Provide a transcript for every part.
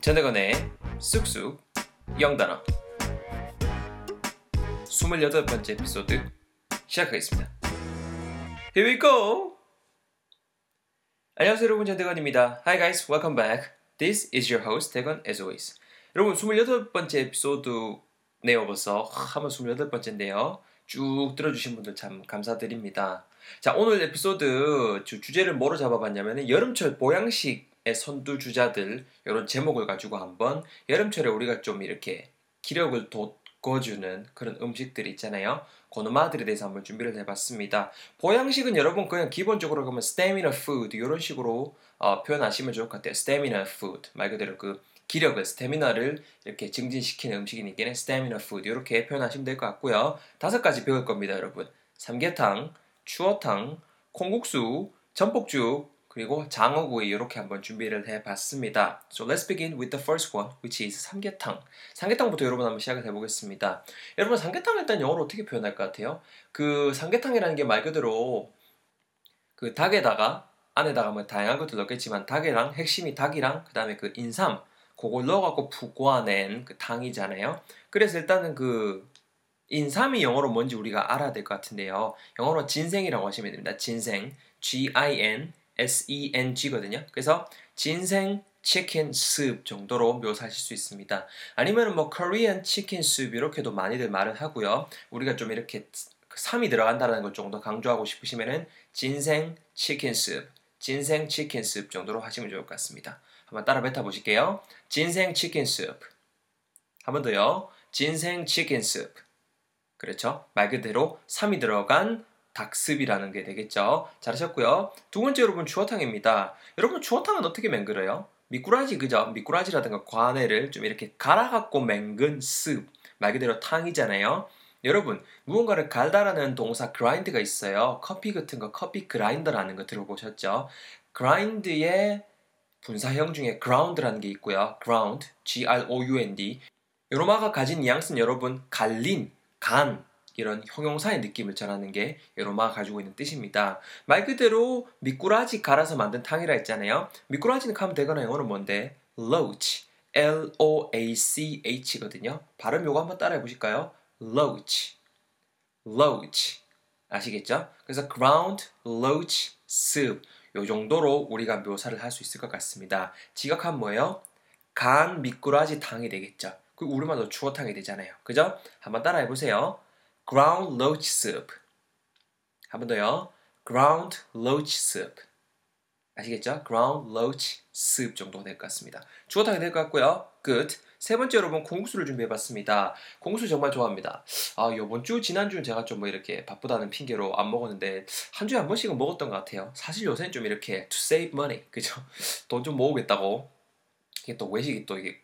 전대건의 쑥쑥 영단어 28번째 에피소드 시작하겠습니다. Here we go! 안녕하세요 여러분 전대건입니다. Hi guys, welcome back. This is your host 대건 as always. 여러분 28번째 에피소드 네요 벌써 한번 28번째인데요. 쭉 들어주신 분들 참 감사드립니다. 자 오늘 에피소드 주, 주제를 뭐로 잡아봤냐면 여름철 보양식의 선두 주자들 이런 제목을 가지고 한번 여름철에 우리가 좀 이렇게 기력을 돋궈주는 그런 음식들이 있잖아요. 고노마들에 대해서 한번 준비를 해봤습니다. 보양식은 여러분 그냥 기본적으로 그러면 stamina food 이런 식으로 어, 표현하시면 좋을 것 같아요. stamina food 말 그대로 그 기력을 스태미나를 이렇게 증진시키는 음식이니까 stamina food 이렇게 표현하시면 될 것 같고요. 다섯 가지 배울 겁니다, 여러분. 삼계탕, 추어탕, 콩국수, 전복죽, 그리고 장어구이 이렇게 한번 준비를 해봤습니다. So let's begin with the first one, which is 삼계탕. 삼계탕부터 여러분 한번 시작을 해보겠습니다. 여러분 삼계탕 일단 영어로 어떻게 표현할 것 같아요? 그 삼계탕이라는 게 말 그대로 그 닭에다가 안에다가 뭐 다양한 것들 넣겠지만 닭이랑 핵심이 닭이랑 그 다음에 그 인삼 그걸 넣어갖고 푹 고아낸 그 탕이잖아요. 그래서 일단은 그 인삼이 영어로 뭔지 우리가 알아야 될 것 같은데요. 영어로 진생이라고 하시면 됩니다. 진생, G-I-N-S-E-N-G거든요. 그래서 진생 치킨 습 정도로 묘사하실 수 있습니다. 아니면 뭐 Korean 치킨 습 이렇게도 많이들 말을 하고요. 우리가 좀 이렇게 삼이 들어간다는 것 정도 강조하고 싶으시면은 진생 치킨 습, 진생 치킨 습 정도로 하시면 좋을 것 같습니다. 한번 따라 뱉어 보실게요. 진생 치킨 숲. 한 번 더요. 진생 치킨 숲. 그렇죠? 말 그대로 3이 들어간 닭습이라는 게 되겠죠. 잘하셨고요. 두 번째 여러분 추어탕입니다. 여러분 추어탕은 어떻게 맹글어요? 미꾸라지 그죠? 미꾸라지라든가 과내를 좀 이렇게 갈아갖고 맹근 습. 말 그대로 탕이잖아요. 여러분 무언가를 갈다라는 동사 grind가 있어요. 커피 같은 거 커피 그라인더라는 거 들어보셨죠? grind의 분사형 중에 ground라는 게 있고요. ground, G-R-O-U-N-D. 요로마가 가진 뉘앙스는 여러분 갈린, 간 이런 형용사의 느낌을 전하는 게 요로마가 가지고 있는 뜻입니다. 말 그대로 미꾸라지 갈아서 만든 탕이라 했잖아요. 미꾸라지는 가면 되거나 영어는 뭔데? loach, L-O-A-C-H거든요. 발음 요거 한번 따라해 보실까요? loach, loach. 아시겠죠? 그래서 ground, loach, soup. 요 정도로 우리가 묘사를 할 수 있을 것 같습니다. 지각한 뭐예요? 간 미꾸라지 탕이 되겠죠. 그 우리말로 추어탕이 되잖아요. 그죠? 한번 따라해 보세요. Ground loach soup. 한 번 더요. ground loach soup. 아시겠죠? ground loach soup 정도 될 것 같습니다. 추어탕이 될것 같고요. good. 세 번째 여러분 공국수를 준비해봤습니다. 공국수 정말 좋아합니다. 아 이번 주 지난주는 제가 좀 뭐 이렇게 바쁘다는 핑계로 안 먹었는데 한 주에 한 번씩은 먹었던 것 같아요. 사실 요새는 좀 이렇게 to save money 그죠? 돈 좀 모으겠다고 이게 또 외식이 또 이게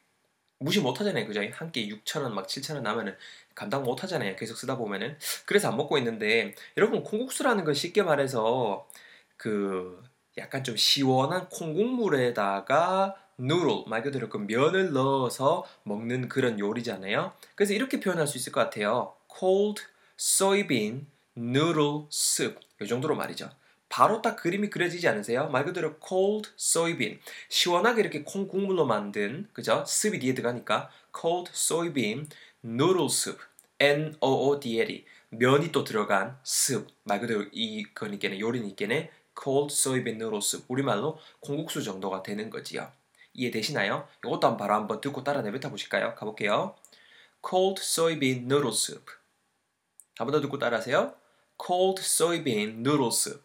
무시 못 하잖아요. 그죠? 한 끼 6,000원 막 7,000원 나면은 감당 못 하잖아요. 계속 쓰다 보면은. 그래서 안 먹고 있는데 여러분 콩국수라는 건 쉽게 말해서 그 약간 좀 시원한 콩국물에다가 누를 말 그대로 그 면을 넣어서 먹는 그런 요리잖아요. 그래서 이렇게 표현할 수 있을 것 같아요. cold soybean noodle soup 이 정도로 말이죠. 바로 딱 그림이 그려지지 않으세요? 말 그대로 cold soybean 시원하게 이렇게 콩 국물로 만든 그죠? 습이 뒤에 들어가니까 cold soybean noodle soup N O O D L E 면이 또 들어간 soup 말 그대로 이거니께는 요리니께는 cold soybean noodle soup 우리말로 콩국수 정도가 되는 거지요. 이해되시나요? 이것도 한번 바로 한번 듣고 따라 내뱉어 보실까요? 가볼게요. cold soybean noodle soup 한 번 더 듣고 따라하세요. cold soybean noodle soup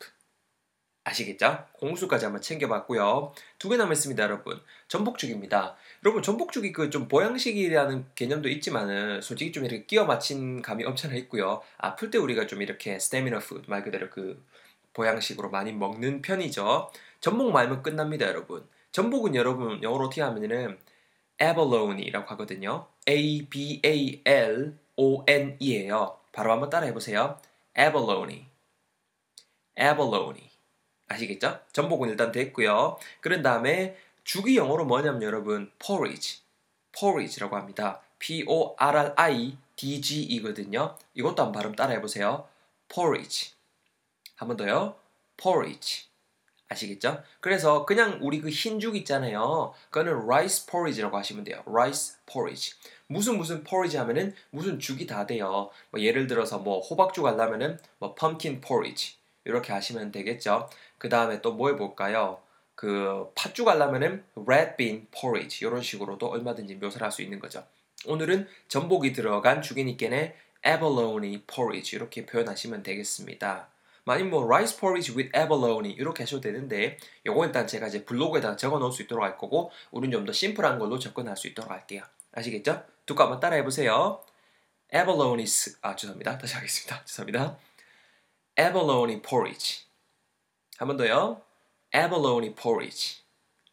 아시겠죠? 콩국수까지 한번 챙겨봤고요. 두 개 남았습니다, 여러분. 전복죽입니다. 여러분, 전복죽이 그 좀 보양식이라는 개념도 있지만은 솔직히 좀 이렇게 끼워 맞힌 감이 엄청나 있고요. 아플 때 우리가 좀 이렇게 stamina food 말 그대로 그 보양식으로 많이 먹는 편이죠. 전복 말면 끝납니다, 여러분. 전복은 여러분 영어로 어떻게 하면은 abalone이라고 하거든요. A B A L O N E예요. 바로 한번 따라 해 보세요. abalone. abalone. 아시겠죠? 전복은 일단 됐고요. 그런 다음에 죽이 영어로 뭐냐면 여러분 porridge. porridge라고 합니다. P O R R I D G E거든요. 이것도 한번 발음 따라해 보세요. porridge. 한 번 더요. porridge. 아시겠죠? 그래서 그냥 우리 그 흰죽 있잖아요. 그거는 rice porridge라고 하시면 돼요. rice porridge. 무슨 무슨 porridge 하면은 무슨 죽이 다 돼요. 뭐 예를 들어서 뭐 호박죽 하려면은 뭐 pumpkin porridge 이렇게 하시면 되겠죠. 그 다음에 또 뭐 해볼까요? 그 팥죽 하려면은 red bean porridge 이런 식으로도 얼마든지 묘사를 할 수 있는 거죠. 오늘은 전복이 들어간 죽이니께네 abalone porridge 이렇게 표현하시면 되겠습니다. 아니면 뭐 rice porridge with abalone 이렇게 하셔도 되는데 요거 일단 제가 이제 블로그에다가 적어 놓을 수 있도록 할 거고 우리는 좀더 심플한 걸로 접근할 수 있도록 할게요. 아시겠죠? 두고 한번 따라해 보세요. abalone 아 죄송합니다. 다시 하겠습니다. 죄송합니다. abalone porridge 한 번 더요. abalone porridge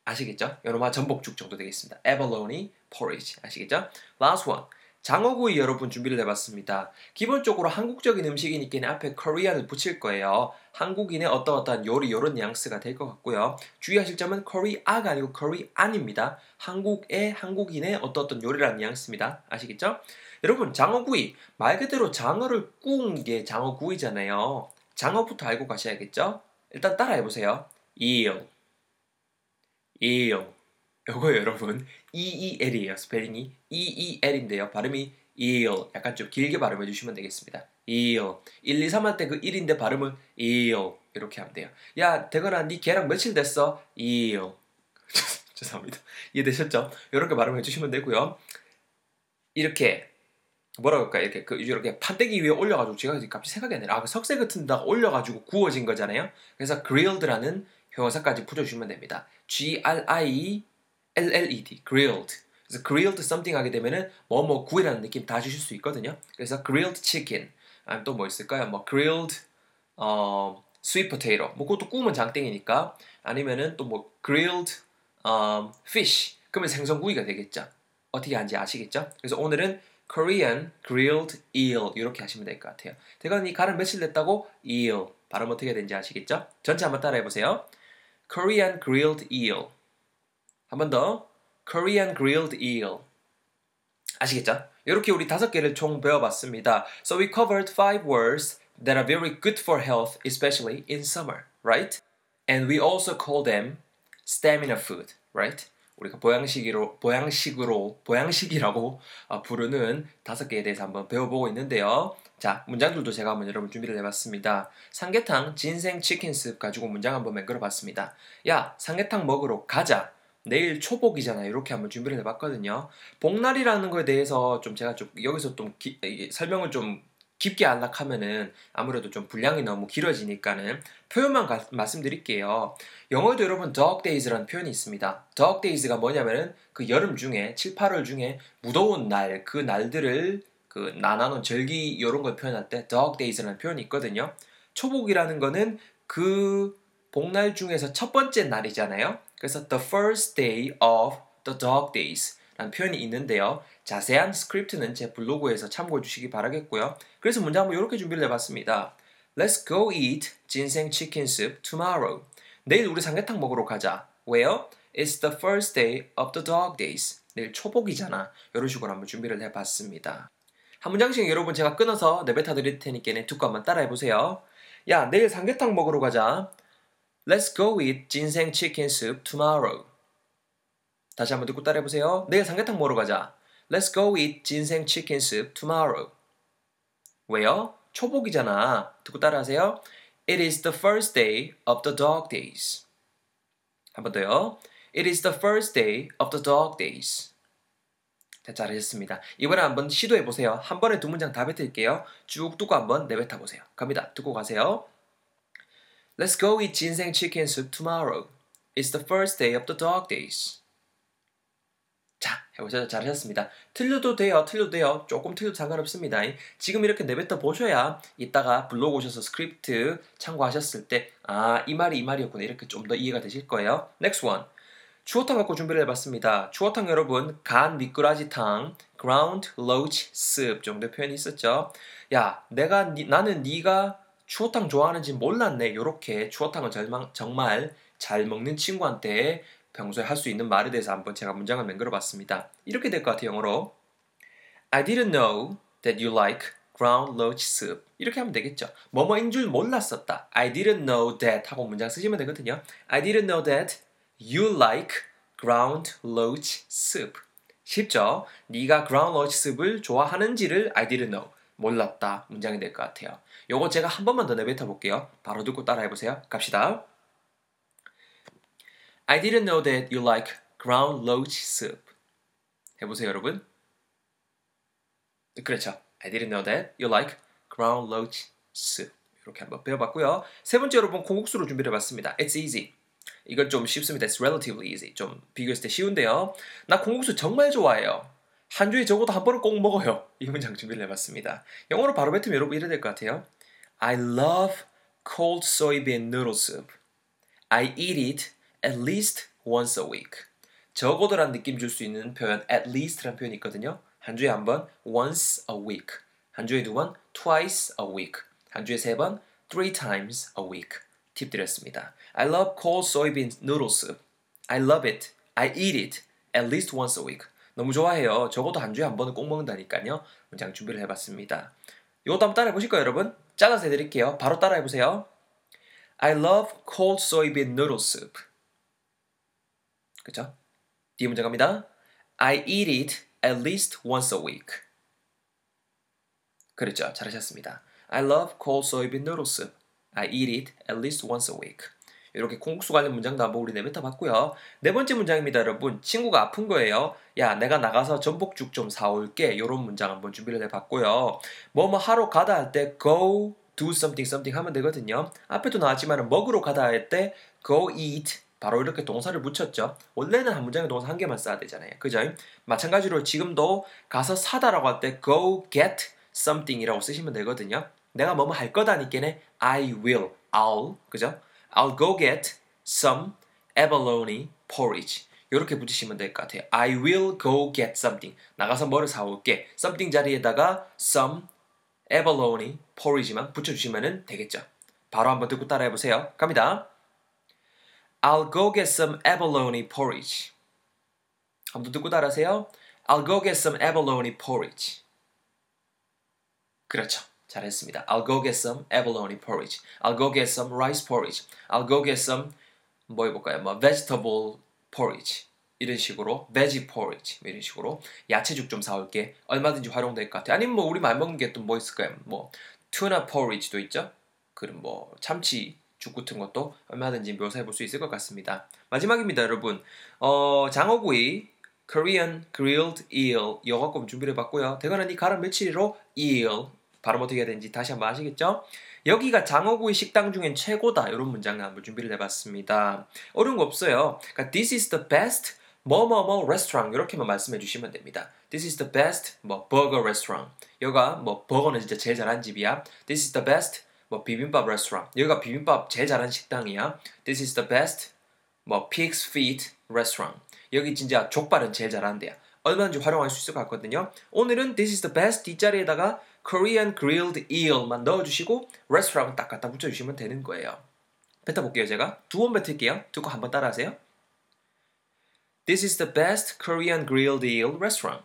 아시겠죠? 여러분 전복죽 정도 되겠습니다. abalone porridge 아시겠죠? last one 장어구이 여러분 준비를 해봤습니다. 기본적으로 한국적인 음식이니까 앞에 코리안을 붙일 거예요. 한국인의 어떠어떠한 요리 이런 뉘앙스가 될 것 같고요. 주의하실 점은 코리아가 아니고 코리안입니다. 한국의 한국인의 어떠어떤 요리라는 뉘앙스입니다. 아시겠죠? 여러분 장어구이 말 그대로 장어를 구운 게 장어구이잖아요. 장어부터 알고 가셔야겠죠? 일단 따라해 보세요. eel, eel. 요거 여러분 EEL이에요. 스펠링이 EEL인데요. 발음이 eel. 약간 좀 길게 발음해 주시면 되겠습니다. eel. 1, 2, 3할 때 그 1인데 발음은 eel. 이렇게 하면 돼요. 야, 대건아, 니 걔랑 며칠 됐어? eel. 죄송합니다. 이해되셨죠? 이렇게 발음해 주시면 되고요. 이렇게 뭐라고 할까 이렇게 그 이렇게 판때기 위에 올려가지고 제가 갑자기 생각이 안 나요. 아그 석쇠 같은 데다가 올려가지고 구워진 거잖아요. 그래서 grilled라는 형용사까지 붙여주시면 됩니다. G R I L L E D grilled. 그래서 grilled something 하게 되면은 뭐 뭐 구이라는 느낌 다 주실 수 있거든요. 그래서 grilled chicken. 아니면 또 뭐 있을까요? 뭐 grilled 어 sweet potato. 뭐 그것도 구우면 장땡이니까. 아니면은 또 뭐 grilled 음, fish. 그러면 생선구이가 되겠죠. 어떻게 하는지 아시겠죠? 그래서 오늘은 Korean grilled eel 이렇게 하시면 될 것 같아요. 대건이 가는 며칠 됐다고? eel 발음 어떻게 되는지 아시겠죠? 전체 한번 따라해 보세요. Korean grilled eel 한 번 더 Korean grilled eel 아시겠죠? 이렇게 우리 다섯 개를 총 배워봤습니다. So we covered five words that are very good for health, especially in summer, right? And we also call them stamina food, right? 우리가 보양식으로 보양식으로 보양식이라고 어, 부르는 다섯 개에 대해서 한번 배워보고 있는데요. 자, 문장들도 제가 한번 여러분 준비를 해봤습니다. 삼계탕 진생 치킨스 가지고 문장 한번 만들어봤습니다. 야, 삼계탕 먹으러 가자. 내일 초복이잖아. 이렇게 한번 준비를 해봤거든요. 복날이라는 거에 대해서 좀 제가 좀 여기서 좀 기, 설명을 좀 깊게 안락하면은 아무래도 좀 분량이 너무 길어지니까는 표현만 가, 말씀드릴게요. 영어에도 여러분 dog days라는 표현이 있습니다. dog days가 뭐냐면은 그 여름 중에 7, 8월 중에 무더운 날 그 날들을 그 나나는 절기 이런 걸 표현할 때 dog days라는 표현이 있거든요. 초복이라는 거는 그 복날 중에서 첫 번째 날이잖아요. 그래서 the first day of the dog days 라는 표현이 있는데요. 자세한 스크립트는 제 블로그에서 참고해 주시기 바라겠고요. 그래서 문제 한번 이렇게 준비를 해봤습니다. Let's go eat ginseng chicken soup tomorrow. 내일 우리 삼계탕 먹으러 가자. 왜요? It's the first day of the dog days. 내일 초복이잖아. 이런 식으로 한번 준비를 해봤습니다. 한 문장씩 여러분 제가 끊어서 내뱉어 드릴 테니까 듣고 한번 따라해 보세요. 야, 내일 삼계탕 먹으러 가자. Let's go eat ginseng chicken soup tomorrow. 다시 한번 듣고 따라해 보세요. 내일 삼계탕 먹으러 가자. Let's go eat ginseng chicken soup tomorrow. 왜요? 초복이잖아. 듣고 따라하세요. It is the first day of the dog days. 한 번 더요. It is the first day of the dog days. 자, 잘하셨습니다. 이번에 한번 시도해 보세요. 한 번에 두 문장 다 뱉을게요. 쭉 듣고 한번 내뱉어 보세요. 갑니다. 듣고 가세요. Let's go eat ginseng chicken soup tomorrow. It's the first day of the dog days. 자, 해보셔서 잘하셨습니다. 틀려도 돼요, 틀려도 돼요. 조금 틀려도 상관없습니다. 지금 이렇게 내뱉어 보셔야 이따가 블로그 오셔서 스크립트 참고하셨을 때, 아, 이 말이 이 말이었구나. 이렇게 좀 더 이해가 되실 거예요. Next one. 추어탕 갖고 준비를 해봤습니다. 추어탕 여러분, 간 미꾸라지탕, ground loach soup 정도 표현이 있었죠. 야, 내가, 니, 나는 네가 추어탕 좋아하는지 몰랐네. 요렇게 추어탕을 정말 잘 먹는 친구한테 평소에 할 수 있는 말에 대해서 한번 제가 문장을 만들어 봤습니다. 이렇게 될 것 같아요, 영어로. I didn't know that you like ground roach soup. 이렇게 하면 되겠죠. 뭐뭐인 줄 몰랐었다. I didn't know that 하고 문장 쓰시면 되거든요. I didn't know that you like ground roach soup. 쉽죠? 네가 ground roach soup을 좋아하는지를 I didn't know. 몰랐다. 문장이 될 것 같아요. 요거 제가 한 번만 더 내뱉어 볼게요. 바로 듣고 따라해 보세요. 갑시다. I didn't know that you like ground roach soup. 해보세요, 여러분. 그렇죠. I didn't know that you like ground roach soup. 이렇게 한번 배워봤고요. 세 번째 여러분 공국수로 준비를 해봤습니다. It's easy. 이건 좀 쉽습니다. It's relatively easy. 좀 비교했을 때 쉬운데요. 나 공국수 정말 좋아해요. 한 주에 적어도 한 번은 꼭 먹어요. 이 문장 준비를 해봤습니다. 영어로 바로 뱉으면 여러분 이래야 될것 같아요. I love cold soybean noodle soup. I eat it at least once a week. 적어도란 느낌 줄 수 있는 표현 at least라는 표현이 있거든요. 한 주에 한 번 once a week. 한 주에 두 번 twice a week. 한 주에 세 번 three times a week. 팁 드렸습니다. I love cold soybean noodle soup. I love it. I eat it at least once a week. 너무 좋아해요. 적어도 한 주에 한 번은 꼭 먹는다니까요. 문장 준비를 해봤습니다. 이것도 한번 따라해 보실까요, 여러분? 잘라서 해드릴게요. 바로 따라해 보세요. I love cold soybean noodle soup. 그죠? 뒤에 문장 갑니다. I eat it at least once a week. 그렇죠. 잘하셨습니다. I love cold soybean noodle soup. I eat it at least once a week. 이렇게 콩국수 관련 문장도 한번 우리 내뱉어 봤고요. 네 번째 문장입니다, 여러분. 친구가 아픈 거예요. 야, 내가 나가서 전복죽 좀 사올게. 이런 문장 한번 준비를 해봤고요. 뭐 뭐 하러 가다 할 때 go do something something 하면 되거든요. 앞에도 나왔지만 먹으러 가다 할 때 go eat 바로 이렇게 동사를 붙였죠. 원래는 한 문장에 동사 한 개만 써야 되잖아요. 그죠? 마찬가지로 지금도 가서 사다라고 할 때 go get something이라고 쓰시면 되거든요. 내가 뭐뭐 할 거다니까는 I will, I'll, 그죠? I'll go get some abalone porridge. 이렇게 붙이시면 될 것 같아요. I will go get something. 나가서 뭐를 사올게. something 자리에다가 some abalone porridge만 붙여주시면 되겠죠. 바로 한번 듣고 따라해 보세요. 갑니다. I'll go get some abalone porridge. 한번 듣고 따라하세요. I'll go get some abalone porridge. 그렇죠. 잘했습니다. I'll go get some abalone porridge. I'll go get some rice porridge. I'll go get some 뭐 해볼까요? 뭐 vegetable porridge 이런 식으로 veggie porridge 이런 식으로 야채죽 좀 사올게 얼마든지 활용될 것 같아요. 아니면 뭐 우리 많이 먹는 게 또 뭐 있을까요? 뭐 tuna porridge도 있죠. 그럼 뭐 참치 죽 같은 것도 얼마든지 묘사해 볼 수 있을 것 같습니다. 마지막입니다, 여러분. 어, 장어구이 Korean grilled eel 갖고 준비를 해봤고요. 대관은 이 가람 며칠이로 eel 발음 어떻게 해야 되는지 다시 한번 아시겠죠? 여기가 장어구이 식당 중엔 최고다 이런 문장을 한번 준비를 해봤습니다. 어려운 거 없어요. 그러니까 this is the best 뭐뭐뭐 restaurant 이렇게만 말씀해 주시면 됩니다. This is the best 뭐 burger restaurant. 여가 뭐 버거는 진짜 제일 잘한 집이야. This is the best 뭐 비빔밥 restaurant. 여기가 비빔밥 제일 잘한 식당이야. This is the best 뭐 pig's feet restaurant. 여기 진짜 족발은 제일 잘한대요. 얼마든지 활용할 수 있을 것 같거든요. 오늘은 this is the best 뒷자리에다가 Korean grilled eel만 넣어주시고 restaurant 딱 갖다 붙여주시면 되는 거예요. 뱉어볼게요 제가. 두 번 뱉을게요. 듣고 한번 따라하세요. This is the best Korean grilled eel restaurant.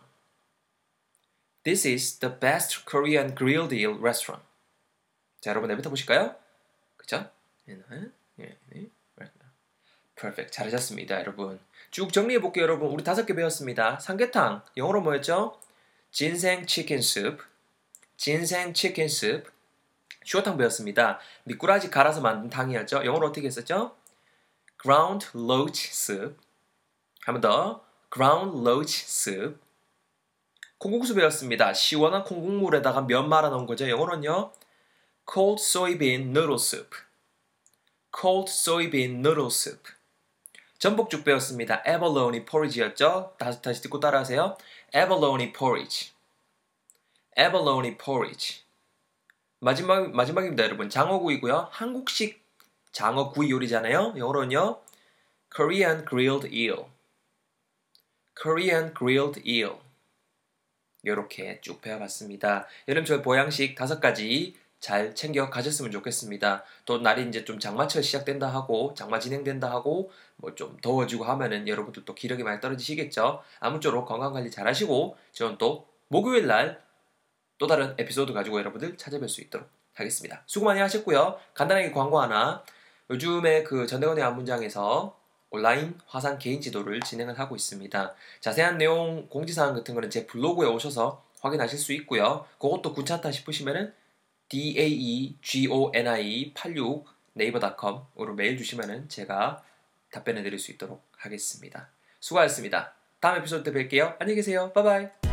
This is the best Korean grilled eel restaurant. 자, 여러분 내뱉어 보실까요? 그쵸? Perfect. 잘하셨습니다, 여러분. 쭉 정리해 볼게요, 여러분. 우리 다섯 개 배웠습니다. 삼계탕, 영어로 뭐였죠? 진생 치킨 스프, 진생 치킨 스프. 슈어탕 배웠습니다. 미꾸라지 갈아서 만든 탕이었죠. 영어로 어떻게 했었죠? ground loach soup. 한번 더. ground loach soup. 콩국수 배웠습니다. 시원한 콩국물에다가 면 말아 놓은 거죠. 영어로는요. Cold soybean noodle soup. cold soybean noodle soup. 전복죽 배웠습니다. abalone porridge였죠. 다시 다시 듣고 따라하세요. abalone porridge. abalone porridge. 마지막 마지막입니다, 여러분. 장어구이고요. 한국식 장어구이 요리잖아요. 영어로는요. Korean grilled eel. Korean grilled eel. 이렇게 쭉 배워봤습니다. 여름철 보양식 다섯 가지 잘 챙겨 가셨으면 좋겠습니다. 또 날이 이제 좀 장마철 시작된다 하고 장마 진행된다 하고 뭐 좀 더워지고 하면은 여러분들 또 기력이 많이 떨어지시겠죠. 아무쪼록 건강 관리 잘 하시고 저는 또 목요일 날 또 다른 에피소드 가지고 여러분들 찾아뵐 수 있도록 하겠습니다. 수고 많이 하셨고요. 간단하게 광고 하나. 요즘에 그 전대건의 안문장에서 온라인 화상 개인 지도를 진행을 하고 있습니다. 자세한 내용 공지사항 같은 거는 제 블로그에 오셔서 확인하실 수 있고요. 그것도 괜찮다 싶으시면은 daegoni86 네이버닷컴으로 메일 주시면은 제가 답변해 드릴 수 있도록 하겠습니다. 수고하셨습니다. 다음 에피소드 때 뵐게요. 안녕히 계세요. 바이바이.